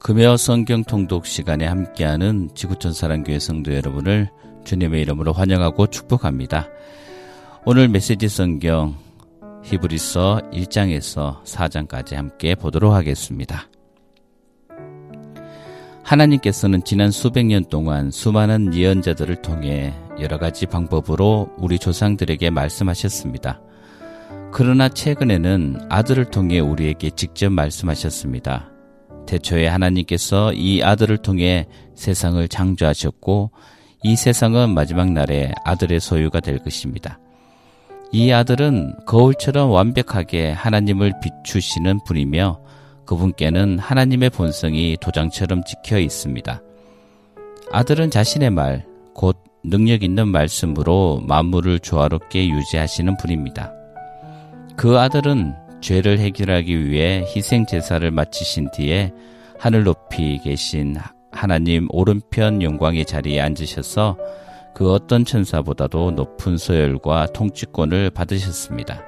금요 성경 통독 시간에 함께하는 지구촌 사랑교회 성도 여러분을 주님의 이름으로 환영하고 축복합니다. 오늘 메시지 성경 히브리서 1장에서 4장까지 함께 보도록 하겠습니다. 하나님께서는 지난 수백 년 동안 수많은 예언자들을 통해 여러 가지 방법으로 우리 조상들에게 말씀하셨습니다. 그러나 최근에는 아들을 통해 우리에게 직접 말씀하셨습니다. 태초에 하나님께서 이 아들을 통해 세상을 창조하셨고 이 세상은 마지막 날에 아들의 소유가 될 것입니다. 이 아들은 거울처럼 완벽하게 하나님을 비추시는 분이며 그분께는 하나님의 본성이 도장처럼 찍혀 있습니다. 아들은 자신의 말, 곧 능력 있는 말씀으로 만물을 조화롭게 유지하시는 분입니다. 그 아들은 죄를 해결하기 위해 희생 제사를 마치신 뒤에 하늘 높이 계신 하나님 오른편 영광의 자리에 앉으셔서 그 어떤 천사보다도 높은 소열과 통치권을 받으셨습니다.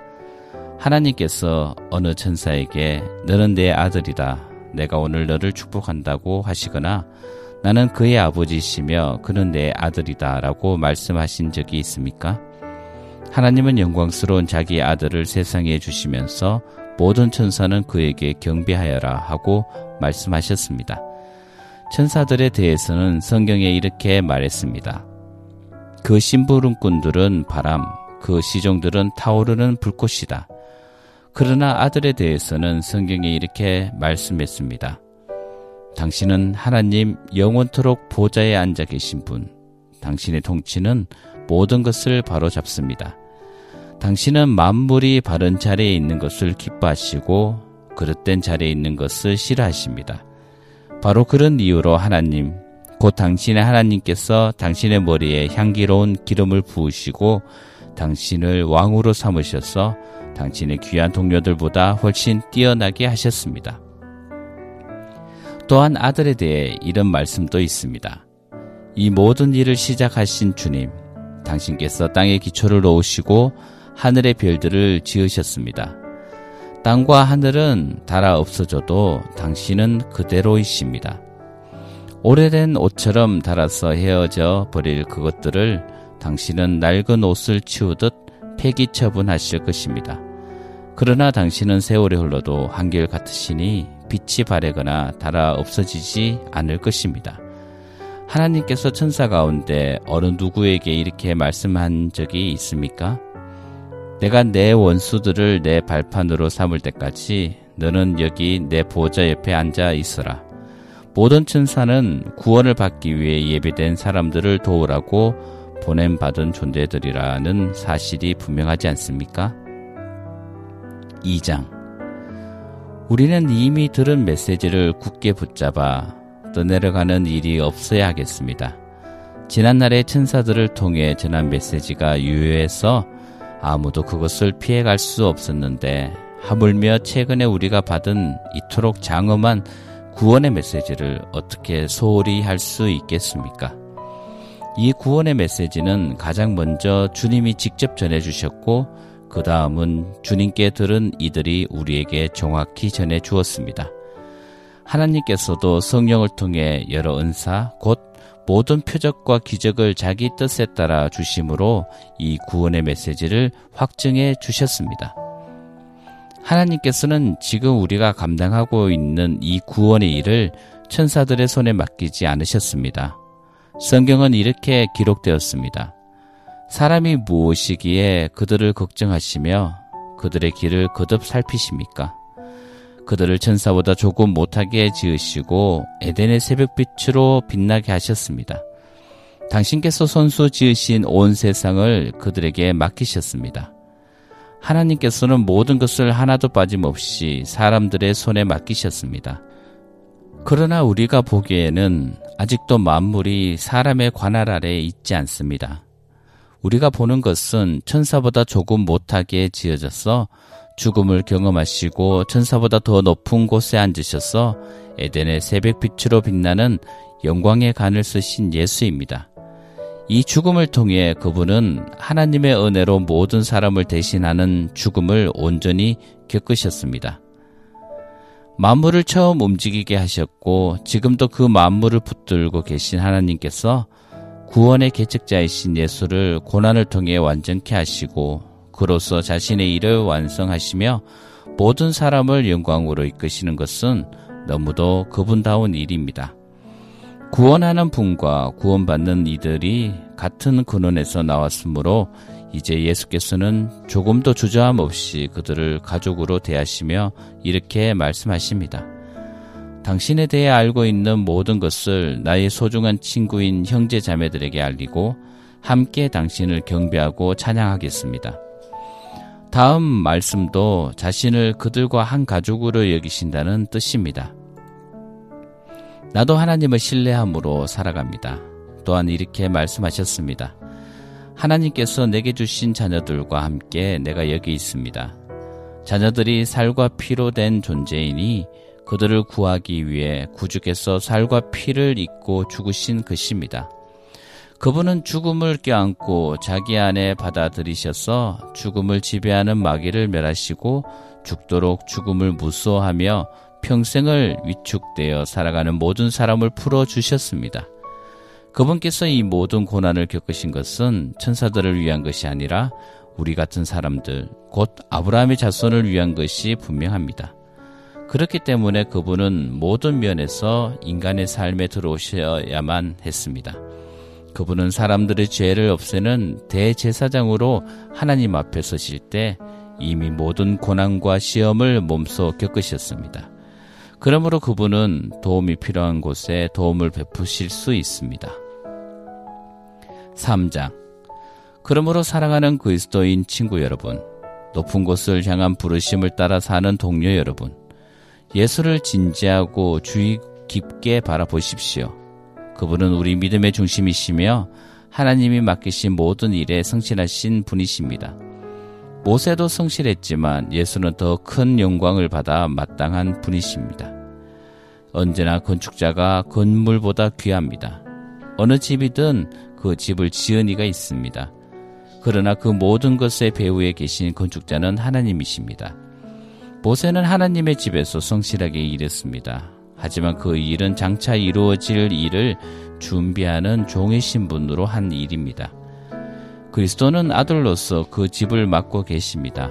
하나님께서 어느 천사에게 너는 내 아들이다. 내가 오늘 너를 축복한다고 하시거나 나는 그의 아버지시며 그는 내 아들이다 라고 말씀하신 적이 있습니까? 하나님은 영광스러운 자기 아들을 세상에 주시면서 모든 천사는 그에게 경배하여라 하고 말씀하셨습니다. 천사들에 대해서는 성경에 이렇게 말했습니다. 그 심부름꾼들은 바람, 그 시종들은 타오르는 불꽃이다. 그러나 아들에 대해서는 성경에 이렇게 말씀했습니다. 당신은 하나님 영원토록 보좌에 앉아 계신 분. 당신의 통치는 모든 것을 바로잡습니다. 당신은 만물이 바른 자리에 있는 것을 기뻐하시고 그릇된 자리에 있는 것을 싫어하십니다. 바로 그런 이유로 하나님, 곧 당신의 하나님께서 당신의 머리에 향기로운 기름을 부으시고 당신을 왕으로 삼으셔서 당신의 귀한 동료들보다 훨씬 뛰어나게 하셨습니다. 또한 아들에 대해 이런 말씀도 있습니다. 이 모든 일을 시작하신 주님, 당신께서 땅의 기초를 놓으시고 하늘의 별들을 지으셨습니다. 땅과 하늘은 달아 없어져도 당신은 그대로이십니다. 오래된 옷처럼 달아서 헤어져 버릴 그것들을 당신은 낡은 옷을 치우듯 폐기 처분하실 것입니다. 그러나 당신은 세월이 흘러도 한결 같으시니 빛이 바래거나 달아 없어지지 않을 것입니다. 하나님께서 천사 가운데 어느 누구에게 이렇게 말씀한 적이 있습니까? 내가 내 원수들을 내 발판으로 삼을 때까지 너는 여기 내 보좌 옆에 앉아 있어라. 모든 천사는 구원을 받기 위해 예배된 사람들을 도우라고 보냄받은 존재들이라는 사실이 분명하지 않습니까? 2장 우리는 이미 들은 메시지를 굳게 붙잡아 떠내려가는 일이 없어야 하겠습니다. 지난날의 천사들을 통해 전한 메시지가 유효해서 아무도 그것을 피해갈 수 없었는데 하물며 최근에 우리가 받은 이토록 장엄한 구원의 메시지를 어떻게 소홀히 할 수 있겠습니까? 이 구원의 메시지는 가장 먼저 주님이 직접 전해주셨고, 그 다음은 주님께 들은 이들이 우리에게 정확히 전해 주었습니다. 하나님께서도 성령을 통해 여러 은사, 곧 모든 표적과 기적을 자기 뜻에 따라 주심으로 이 구원의 메시지를 확증해 주셨습니다. 하나님께서는 지금 우리가 감당하고 있는 이 구원의 일을 천사들의 손에 맡기지 않으셨습니다. 성경은 이렇게 기록되었습니다. 사람이 무엇이기에 그들을 걱정하시며 그들의 길을 거듭 살피십니까? 그들을 천사보다 조금 못하게 지으시고 에덴의 새벽빛으로 빛나게 하셨습니다. 당신께서 손수 지으신 온 세상을 그들에게 맡기셨습니다. 하나님께서는 모든 것을 하나도 빠짐없이 사람들의 손에 맡기셨습니다. 그러나 우리가 보기에는 아직도 만물이 사람의 관할 아래에 있지 않습니다. 우리가 보는 것은 천사보다 조금 못하게 지어져서 죽음을 경험하시고 천사보다 더 높은 곳에 앉으셔서 에덴의 새벽빛으로 빛나는 영광의 간을 쓰신 예수입니다. 이 죽음을 통해 그분은 하나님의 은혜로 모든 사람을 대신하는 죽음을 온전히 겪으셨습니다. 만물을 처음 움직이게 하셨고 지금도 그 만물을 붙들고 계신 하나님께서 구원의 개척자이신 예수를 고난을 통해 완전케 하시고 그로써 자신의 일을 완성하시며 모든 사람을 영광으로 이끄시는 것은 너무도 그분다운 일입니다. 구원하는 분과 구원받는 이들이 같은 근원에서 나왔으므로 이제 예수께서는 조금도 주저함 없이 그들을 가족으로 대하시며 이렇게 말씀하십니다. 당신에 대해 알고 있는 모든 것을 나의 소중한 친구인 형제 자매들에게 알리고 함께 당신을 경배하고 찬양하겠습니다. 다음 말씀도 자신을 그들과 한 가족으로 여기신다는 뜻입니다. 나도 하나님을 신뢰함으로 살아갑니다. 또한 이렇게 말씀하셨습니다. 하나님께서 내게 주신 자녀들과 함께 내가 여기 있습니다. 자녀들이 살과 피로 된 존재이니 그들을 구하기 위해 구주께서 살과 피를 입고 죽으신 것입니다. 그분은 죽음을 껴안고 자기 안에 받아들이셔서 죽음을 지배하는 마귀를 멸하시고 죽도록 죽음을 무서워하며 평생을 위축되어 살아가는 모든 사람을 풀어 주셨습니다. 그분께서 이 모든 고난을 겪으신 것은 천사들을 위한 것이 아니라 우리 같은 사람들, 곧 아브라함의 자손을 위한 것이 분명합니다. 그렇기 때문에 그분은 모든 면에서 인간의 삶에 들어오셔야만 했습니다. 그분은 사람들의 죄를 없애는 대제사장으로 하나님 앞에 서실 때 이미 모든 고난과 시험을 몸소 겪으셨습니다. 그러므로 그분은 도움이 필요한 곳에 도움을 베푸실 수 있습니다. 3장 그러므로 사랑하는 그리스도인 친구 여러분, 높은 곳을 향한 부르심을 따라 사는 동료 여러분, 예수를 진지하고 주의 깊게 바라보십시오. 그분은 우리 믿음의 중심이시며 하나님이 맡기신 모든 일에 성실하신 분이십니다. 모세도 성실했지만 예수는 더 큰 영광을 받아 마땅한 분이십니다. 언제나 건축자가 건물보다 귀합니다. 어느 집이든 그 집을 지은 이가 있습니다. 그러나 그 모든 것의 배후에 계신 건축자는 하나님이십니다. 모세는 하나님의 집에서 성실하게 일했습니다. 하지만 그 일은 장차 이루어질 일을 준비하는 종의 신분으로 한 일입니다. 그리스도는 아들로서 그 집을 맡고 계십니다.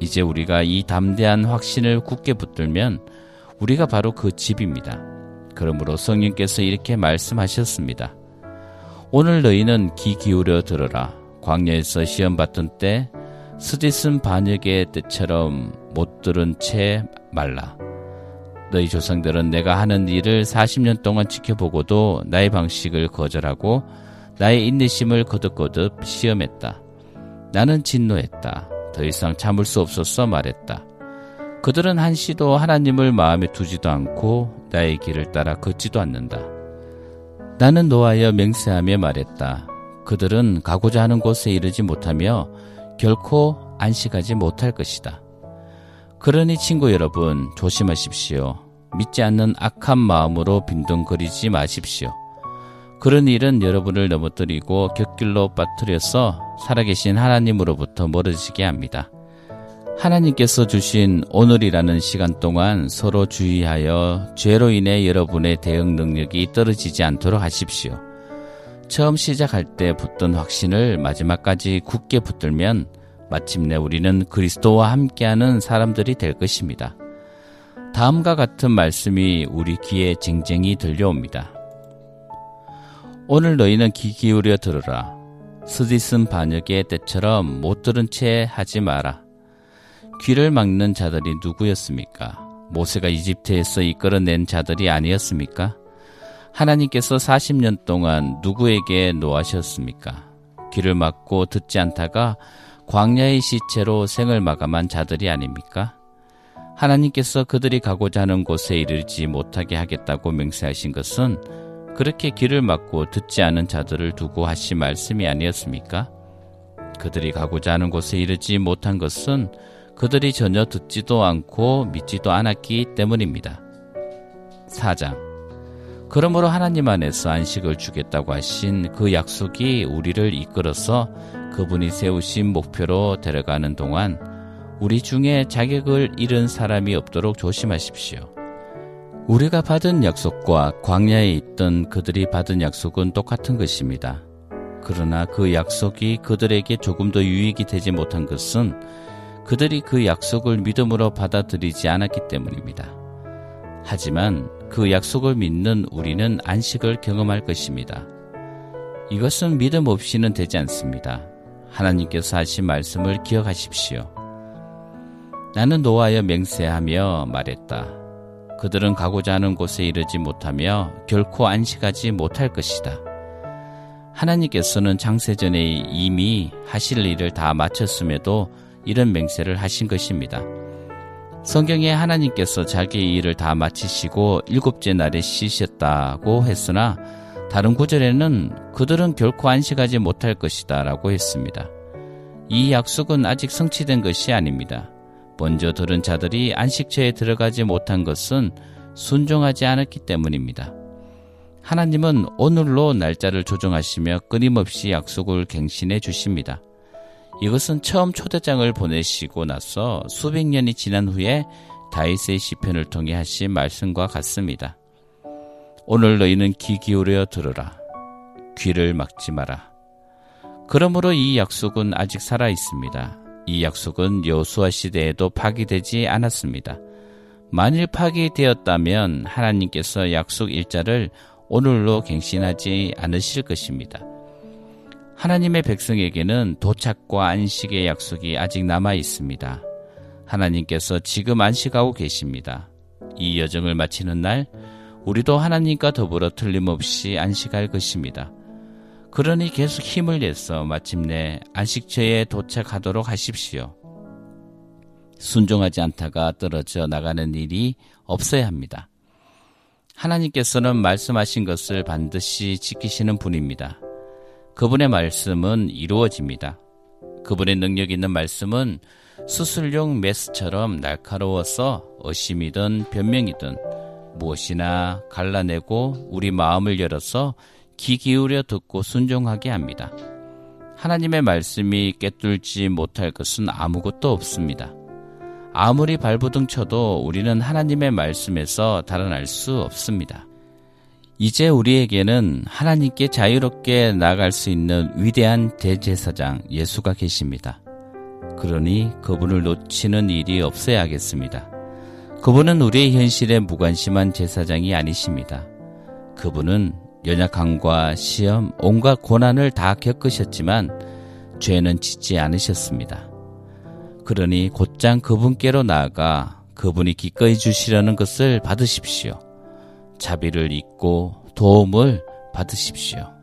이제 우리가 이 담대한 확신을 굳게 붙들면 우리가 바로 그 집입니다. 그러므로 성령께서 이렇게 말씀하셨습니다. 오늘 너희는 귀 기울여 들어라. 광야에서 시험 받던 때 스디슨 반역의 때처럼 못 들은 채 말라. 너희 조상들은 내가 하는 일을 40년 동안 지켜보고도 나의 방식을 거절하고 나의 인내심을 거듭거듭 시험했다. 나는 진노했다. 더 이상 참을 수 없었어 말했다. 그들은 한시도 하나님을 마음에 두지도 않고 나의 길을 따라 걷지도 않는다. 나는 노하여 맹세하며 말했다. 그들은 가고자 하는 곳에 이르지 못하며 결코 안식하지 못할 것이다. 그러니 친구 여러분 조심하십시오. 믿지 않는 악한 마음으로 빈둥거리지 마십시오. 그런 일은 여러분을 넘어뜨리고 곁길로 빠뜨려서 살아계신 하나님으로부터 멀어지게 합니다. 하나님께서 주신 오늘이라는 시간 동안 서로 주의하여 죄로 인해 여러분의 대응 능력이 떨어지지 않도록 하십시오. 처음 시작할 때 붙던 확신을 마지막까지 굳게 붙들면 마침내 우리는 그리스도와 함께하는 사람들이 될 것입니다. 다음과 같은 말씀이 우리 귀에 쟁쟁이 들려옵니다. 오늘 너희는 귀 기울여 들으라. 스디슨 반역의 때처럼 못 들은 채 하지 마라. 귀를 막는 자들이 누구였습니까? 모세가 이집트에서 이끌어낸 자들이 아니었습니까? 하나님께서 40년 동안 누구에게 노하셨습니까? 귀를 막고 듣지 않다가 광야의 시체로 생을 마감한 자들이 아닙니까? 하나님께서 그들이 가고자 하는 곳에 이르지 못하게 하겠다고 맹세하신 것은 그렇게 길을 막고 듣지 않은 자들을 두고 하신 말씀이 아니었습니까? 그들이 가고자 하는 곳에 이르지 못한 것은 그들이 전혀 듣지도 않고 믿지도 않았기 때문입니다. 4장. 그러므로 하나님 안에서 안식을 주겠다고 하신 그 약속이 우리를 이끌어서 그분이 세우신 목표로 데려가는 동안 우리 중에 자격을 잃은 사람이 없도록 조심하십시오. 우리가 받은 약속과 광야에 있던 그들이 받은 약속은 똑같은 것입니다. 그러나 그 약속이 그들에게 조금 더 유익이 되지 못한 것은 그들이 그 약속을 믿음으로 받아들이지 않았기 때문입니다. 하지만 그 약속을 믿는 우리는 안식을 경험할 것입니다. 이것은 믿음 없이는 되지 않습니다. 하나님께서 하신 말씀을 기억하십시오. 나는 노하여 맹세하며 말했다. 그들은 가고자 하는 곳에 이르지 못하며 결코 안식하지 못할 것이다. 하나님께서는 창세전에 이미 하실 일을 다 마쳤음에도 이런 맹세를 하신 것입니다. 성경에 하나님께서 자기의 일을 다 마치시고 일곱째 날에 쉬셨다고 했으나 다른 구절에는 그들은 결코 안식하지 못할 것이다 라고 했습니다. 이 약속은 아직 성취된 것이 아닙니다. 먼저 들은 자들이 안식처에 들어가지 못한 것은 순종하지 않았기 때문입니다. 하나님은 오늘로 날짜를 조정하시며 끊임없이 약속을 갱신해 주십니다. 이것은 처음 초대장을 보내시고 나서 수백 년이 지난 후에 다윗의 시편을 통해 하신 말씀과 같습니다. 오늘 너희는 귀 기울여 들으라. 귀를 막지 마라. 그러므로 이 약속은 아직 살아 있습니다. 이 약속은 여수아 시대에도 파기되지 않았습니다. 만일 파기되었다면 하나님께서 약속 일자를 오늘로 갱신하지 않으실 것입니다. 하나님의 백성에게는 도착과 안식의 약속이 아직 남아 있습니다. 하나님께서 지금 안식하고 계십니다. 이 여정을 마치는 날, 우리도 하나님과 더불어 틀림없이 안식할 것입니다. 그러니 계속 힘을 내서 마침내 안식처에 도착하도록 하십시오. 순종하지 않다가 떨어져 나가는 일이 없어야 합니다. 하나님께서는 말씀하신 것을 반드시 지키시는 분입니다. 그분의 말씀은 이루어집니다. 그분의 능력 있는 말씀은 수술용 메스처럼 날카로워서 의심이든 변명이든 무엇이나 갈라내고 우리 마음을 열어서 귀 기울여 듣고 순종하게 합니다. 하나님의 말씀이 깨뚫지 못할 것은 아무것도 없습니다. 아무리 발부둥 쳐도 우리는 하나님의 말씀에서 달아날 수 없습니다. 이제 우리에게는 하나님께 자유롭게 나갈 수 있는 위대한 대제사장 예수가 계십니다. 그러니 그분을 놓치는 일이 없어야겠습니다. 그분은 우리의 현실에 무관심한 제사장이 아니십니다. 그분은 연약함과 시험, 온갖 고난을 다 겪으셨지만 죄는 짓지 않으셨습니다. 그러니 곧장 그분께로 나아가 그분이 기꺼이 주시려는 것을 받으십시오. 자비를 잊고 도움을 받으십시오.